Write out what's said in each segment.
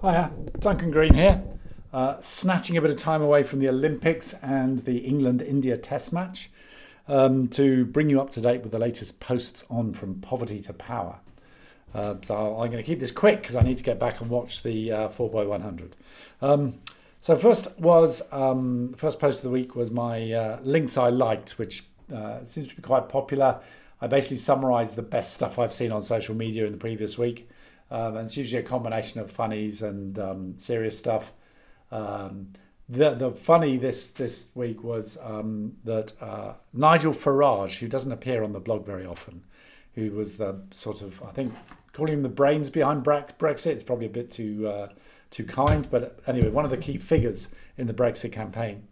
Hiya, Duncan Green here. Uh, snatching a bit of time away from the Olympics and the England India Test match um, to bring you up to date with the latest posts on From Poverty to Power. Uh, so I'm going to keep this quick because I need to get back and watch the uh, 4x100. Um, so first was um, first post of the week was my uh, links I liked, which uh, seems to be quite popular. I basically summarised the best stuff I've seen on social media in the previous week. Um, and it's usually a combination of funnies and um, serious stuff. Um, the the funny this this week was um, that uh, Nigel Farage, who doesn't appear on the blog very often, who was the sort of I think calling him the brains behind Brexit. It's probably a bit too uh, too kind, but anyway, one of the key figures in the Brexit campaign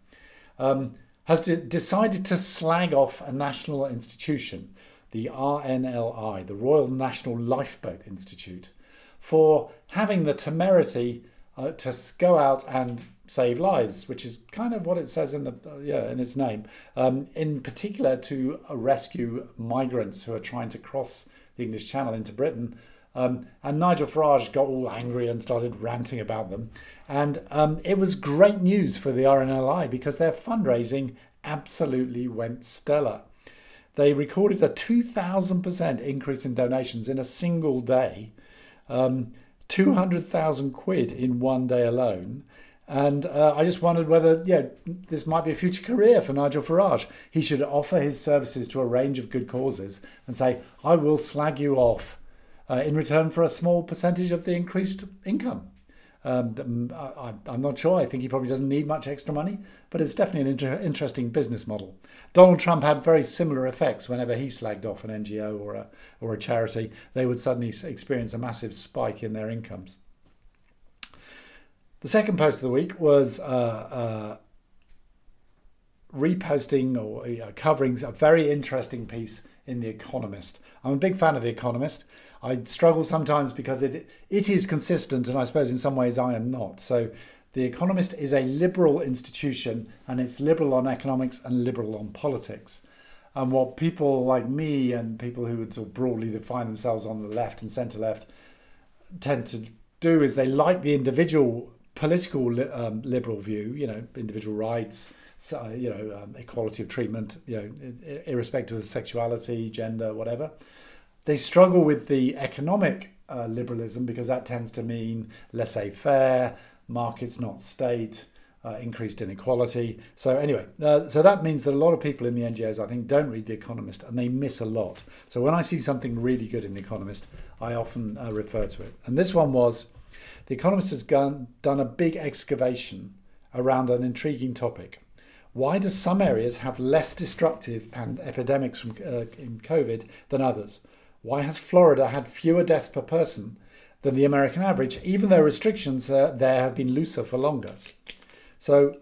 um, has de- decided to slag off a national institution, the RNLI, the Royal National Lifeboat Institute for having the temerity uh, to go out and save lives, which is kind of what it says in the uh, yeah in its name. Um, in particular, to rescue migrants who are trying to cross the English Channel into Britain. Um, and Nigel Farage got all angry and started ranting about them. And um, it was great news for the RNLI because their fundraising absolutely went stellar. They recorded a 2,000% increase in donations in a single day um, 200,000 quid in one day alone. And uh, I just wondered whether, yeah, this might be a future career for Nigel Farage. He should offer his services to a range of good causes and say, I will slag you off uh, in return for a small percentage of the increased income. Um, I, am not sure. I think he probably doesn't need much extra money, but it's definitely an inter- interesting business model. Donald Trump had very similar effects whenever he slagged off an NGO or a, or a charity. They would suddenly experience a massive spike in their incomes. The second post of the week was uh, uh, reposting or uh, covering a very interesting piece in The Economist. I'm a big fan of The Economist. I struggle sometimes because it it is consistent, and I suppose in some ways I am not. So, The Economist is a liberal institution, and it's liberal on economics and liberal on politics. And what people like me and people who would sort of broadly define themselves on the left and centre left tend to do is they like the individual political um, liberal view, you know, individual rights, you know, um, equality of treatment, you know, irrespective of sexuality, gender, whatever. They struggle with the economic uh, liberalism because that tends to mean laissez faire, markets not state, uh, increased inequality. So, anyway, uh, so that means that a lot of people in the NGOs, I think, don't read The Economist and they miss a lot. So, when I see something really good in The Economist, I often uh, refer to it. And this one was The Economist has done, done a big excavation around an intriguing topic. Why do some areas have less destructive and epidemics from, uh, in COVID than others? Why has Florida had fewer deaths per person than the American average, even though restrictions uh, there have been looser for longer? So,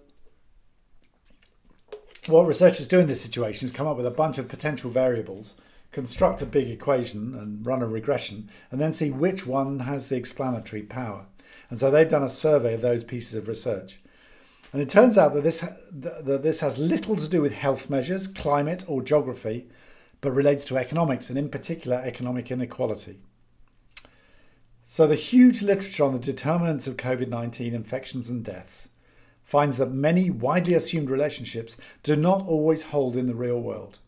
what researchers do in this situation is come up with a bunch of potential variables, construct a big equation and run a regression, and then see which one has the explanatory power. And so they've done a survey of those pieces of research. And it turns out that this, that this has little to do with health measures, climate, or geography, but relates to economics and, in particular, economic inequality. So, the huge literature on the determinants of COVID 19 infections and deaths finds that many widely assumed relationships do not always hold in the real world.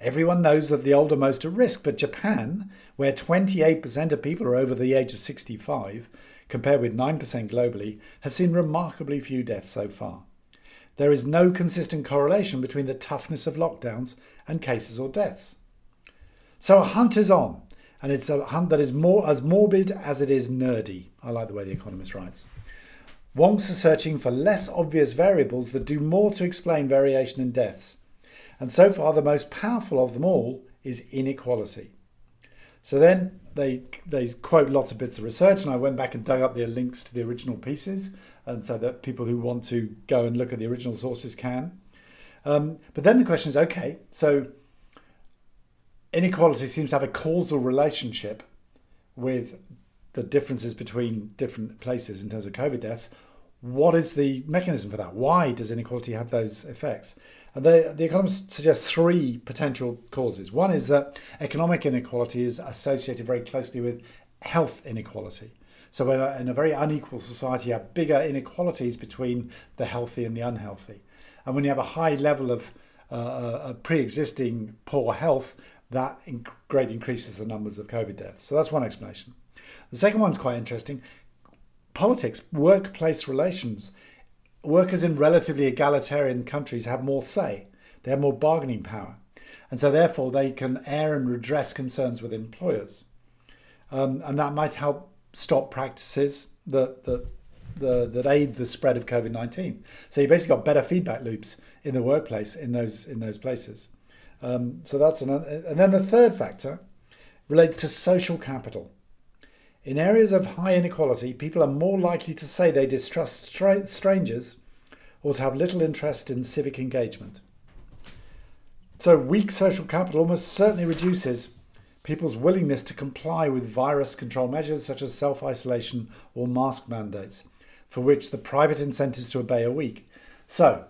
Everyone knows that the older most at risk, but Japan, where 28% of people are over the age of 65, compared with 9% globally, has seen remarkably few deaths so far. There is no consistent correlation between the toughness of lockdowns and cases or deaths. So a hunt is on, and it's a hunt that is more as morbid as it is nerdy. I like the way the Economist writes. Wonks are searching for less obvious variables that do more to explain variation in deaths. And so far, the most powerful of them all is inequality. So then they, they quote lots of bits of research, and I went back and dug up the links to the original pieces, and so that people who want to go and look at the original sources can. Um, but then the question is okay, so inequality seems to have a causal relationship with the differences between different places in terms of COVID deaths. What is the mechanism for that? Why does inequality have those effects? The, economists suggest three potential causes. One is that economic inequality is associated very closely with health inequality. So, a, in a very unequal society, you have bigger inequalities between the healthy and the unhealthy. And when you have a high level of uh, uh pre existing poor health, that in- greatly increases the numbers of COVID deaths. So, that's one explanation. The second one's quite interesting politics, workplace relations. Workers in relatively egalitarian countries have more say, they have more bargaining power. And so, therefore, they can air and redress concerns with employers. Um, and that might help stop practices that, that, the, that aid the spread of COVID 19. So, you basically got better feedback loops in the workplace in those, in those places. Um, so, that's another. And then the third factor relates to social capital. In areas of high inequality, people are more likely to say they distrust stra- strangers or to have little interest in civic engagement. So, weak social capital almost certainly reduces people's willingness to comply with virus control measures such as self isolation or mask mandates, for which the private incentives to obey are weak. So,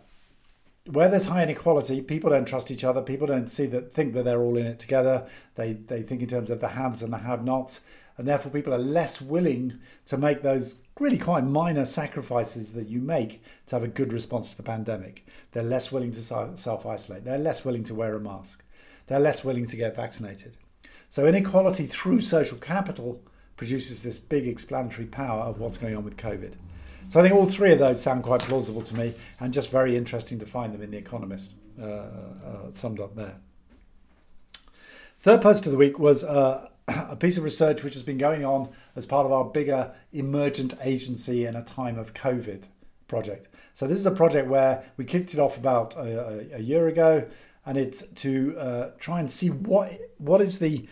where there's high inequality, people don't trust each other. People don't see that think that they're all in it together. They they think in terms of the haves and the have-nots, and therefore people are less willing to make those really quite minor sacrifices that you make to have a good response to the pandemic. They're less willing to self isolate. They're less willing to wear a mask. They're less willing to get vaccinated. So, inequality through social capital produces this big explanatory power of what's going on with COVID. So, I think all three of those sound quite plausible to me and just very interesting to find them in The Economist, uh, uh, summed up there. Third post of the week was uh, a piece of research which has been going on as part of our bigger emergent agency in a time of COVID project. So this is a project where we kicked it off about a, a, year ago, and it's to uh, try and see what what is the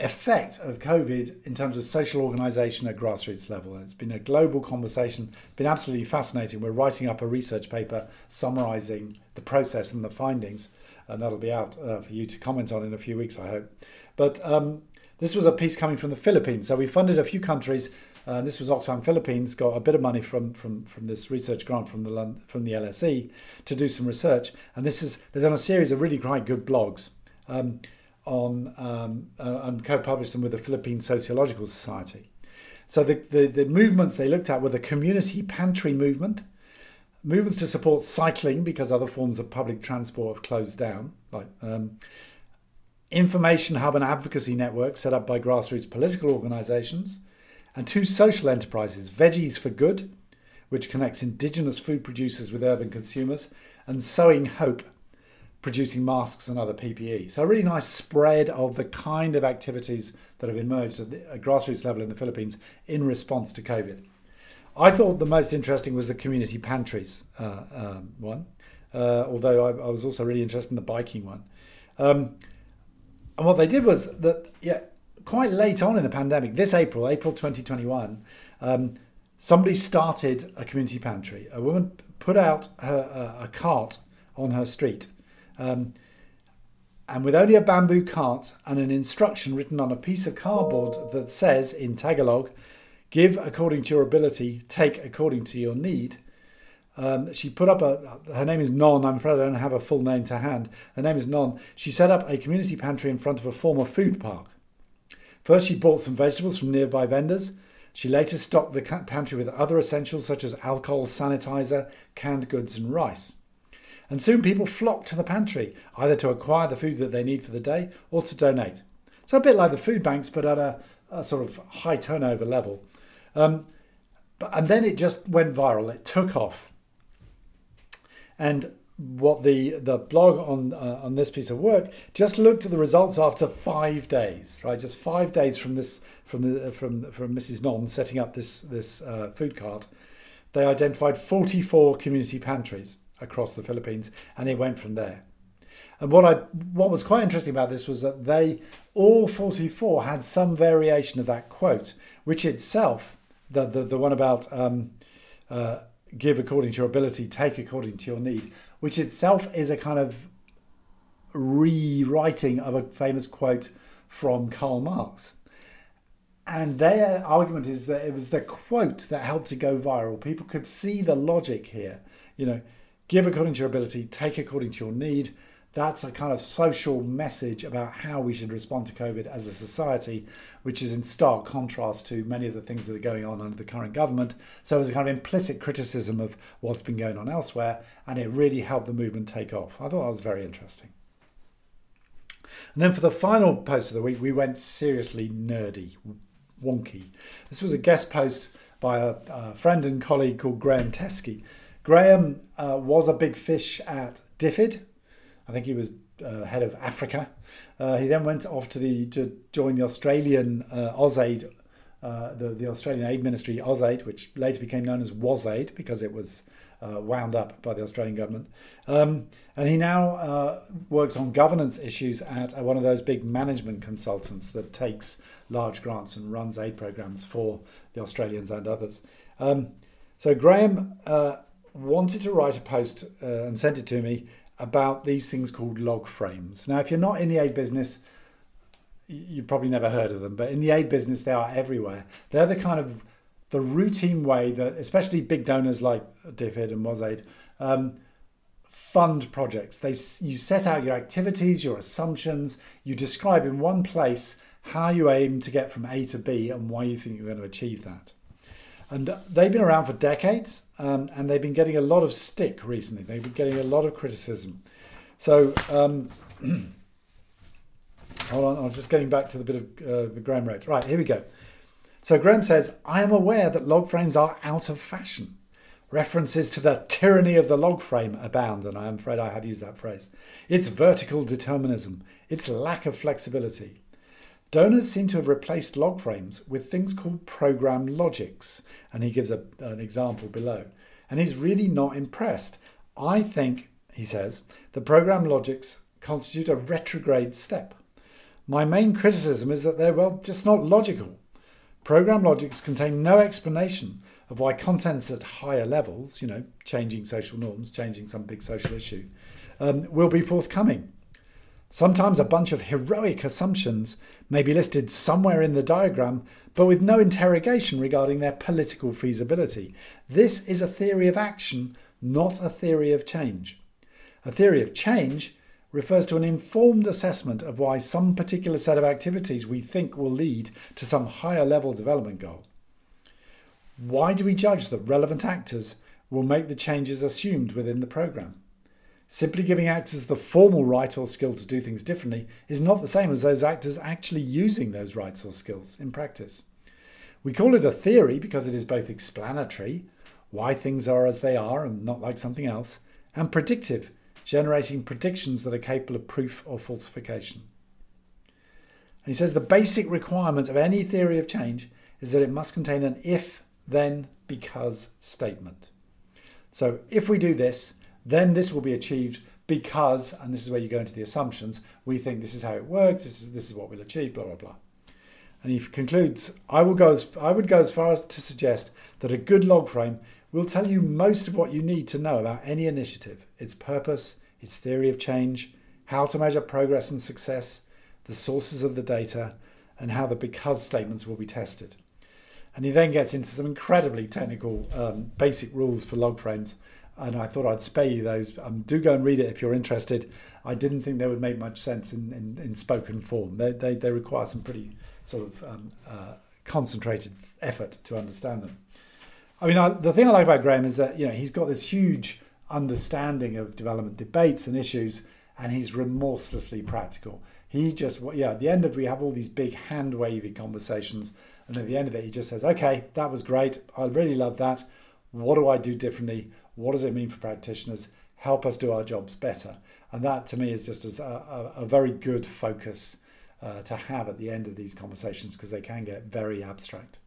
effect of COVID in terms of social organisation at grassroots level. And It's been a global conversation, been absolutely fascinating. We're writing up a research paper summarising the process and the findings, and that'll be out uh, for you to comment on in a few weeks, I hope. But um, this was a piece coming from the Philippines. So we funded a few countries uh, this was Oxfam Philippines got a bit of money from from from this research grant from the from the LSE to do some research, and this is they've done a series of really quite good blogs um, on um, uh, and co-published them with the Philippine Sociological Society. So the, the the movements they looked at were the community pantry movement, movements to support cycling because other forms of public transport have closed down, like. Um, information hub and advocacy Network set up by grassroots political organisations, and two social enterprises Veggies for Good, which connects indigenous food producers with urban consumers, and Sowing Hope, producing masks and other PPE. So, a really nice spread of the kind of activities that have emerged at the grassroots level in the Philippines in response to COVID. I thought the most interesting was the community pantries uh, um, one, uh, although I, I, was also really interested in the biking one. Um, and what they did was that, yeah, quite late on in the pandemic, this April, April 2021, um, somebody started a community pantry. A woman put out her, uh, a cart on her street. Um, and with only a bamboo cart and an instruction written on a piece of cardboard that says in Tagalog, give according to your ability, take according to your need. Um, she put up a, her name is Non. I'm afraid I don't have a full name to hand. Her name is Non. She set up a community pantry in front of a former food park. First, she bought some vegetables from nearby vendors. She later stocked the pantry with other essentials such as alcohol, sanitizer, canned goods, and rice. And soon people flocked to the pantry, either to acquire the food that they need for the day or to donate. So a bit like the food banks, but at a, a sort of high turnover level. Um, but, and then it just went viral. It took off. And what the the blog on uh, on this piece of work just looked at the results after five days, right? Just five days from this from the from from Mrs. Non setting up this this uh, food cart, they identified 44 community pantries across the Philippines, and it went from there. And what I what was quite interesting about this was that they all 44 had some variation of that quote, which itself the the, the one about um, uh, give according to your ability, take according to your need which itself is a kind of rewriting of a famous quote from Karl Marx. And their argument is that it was the quote that helped to go viral. People could see the logic here. You know, give according to your ability, take according to your need. That's a kind of social message about how we should respond to COVID as a society, which is in stark contrast to many of the things that are going on under the current government. So it's a kind of implicit criticism of what's been going on elsewhere, and it really helped the movement take off. I thought that was very interesting. And then for the final post of the week, we went seriously nerdy, wonky. This was a guest post by a, a friend and colleague called Graham Teskey. Graham uh, was a big fish at DFID. I think he was uh, head of Africa. Uh, he then went off to the to join the Australian uh, AusAid, uh, the, the Australian Aid Ministry AusAid, which later became known as WasAid because it was uh, wound up by the Australian government. Um, and he now uh, works on governance issues at one of those big management consultants that takes large grants and runs aid programs for the Australians and others. Um, so Graham wanted to write a post uh, and sent it to me about these things called log frames. Now, if you're not in the aid business, you've probably never heard of them, but in the aid business, they are everywhere. They're the kind of the routine way that, especially big donors like DFID and WasAid, um, fund projects. They you set out your activities, your assumptions, you describe in one place how you aim to get from A to B and why you think you're going to achieve that. And they've been around for decades, um, and they've been getting a lot of stick recently. They've been getting a lot of criticism. So, um, hold on, I'm just getting back to the bit of uh, the Graham wrote. Right, here we go. So Graham says, I am aware that log frames are out of fashion. References to the tyranny of the log frame abound, and I am afraid I have used that phrase. Its vertical determinism, its lack of flexibility. Donors seem to have replaced log frames with things called program logics, and he gives a, an example below. And he's really not impressed. I think, he says, the program logics constitute a retrograde step. My main criticism is that they're, well, just not logical. Program logics contain no explanation of why contents at higher levels, you know, changing social norms, changing some big social issue, um, will be forthcoming. Sometimes a bunch of heroic assumptions may be listed somewhere in the diagram, but with no interrogation regarding their political feasibility. This is a theory of action, not a theory of change. A theory of change refers to an informed assessment of why some particular set of activities we think will lead to some higher level development goal. Why do we judge that relevant actors will make the changes assumed within the program? Simply giving actors the formal right or skill to do things differently is not the same as those actors actually using those rights or skills in practice. We call it a theory because it is both explanatory, why things are as they are and not like something else, and predictive generating predictions that are capable of proof or falsification. And he says the basic requirement of any theory of change is that it must contain an if, then, because statement. So if we do this, then this will be achieved because, and this is where you go into the assumptions, we think this is how it works, this is, this is what we'll achieve, blah, blah, blah. And he concludes, I, will go as, I would go as far as to suggest that a good log frame will tell you most of what you need to know about any initiative, its purpose, its theory of change, how to measure progress and success, the sources of the data, and how the because statements will be tested. And he then gets into some incredibly technical um, basic rules for log frames. And I thought I'd spare you those. Um, do go and read it if you're interested. I didn't think they would make much sense in, in, in spoken form. They, they, they, require some pretty sort of um, uh, concentrated effort to understand them. I mean, I, the thing I like about Graham is that you know he's got this huge understanding of development debates and issues, and he's remorselessly practical. He just, yeah, at the end of we have all these big hand wavy conversations, and at the end of it, he just says, "Okay, that was great. I really love that. What do I do differently? What does it mean for practitioners? Help us do our jobs better." And that, to me, is just a, a, a very good focus uh, to have at the end of these conversations because they can get very abstract.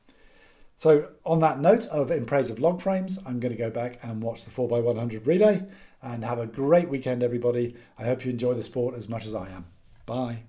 So on that note of in praise of log frames, I'm going to go back and watch the 4x100 relay and have a great weekend, everybody. I hope you enjoy the sport as much as I am. Bye.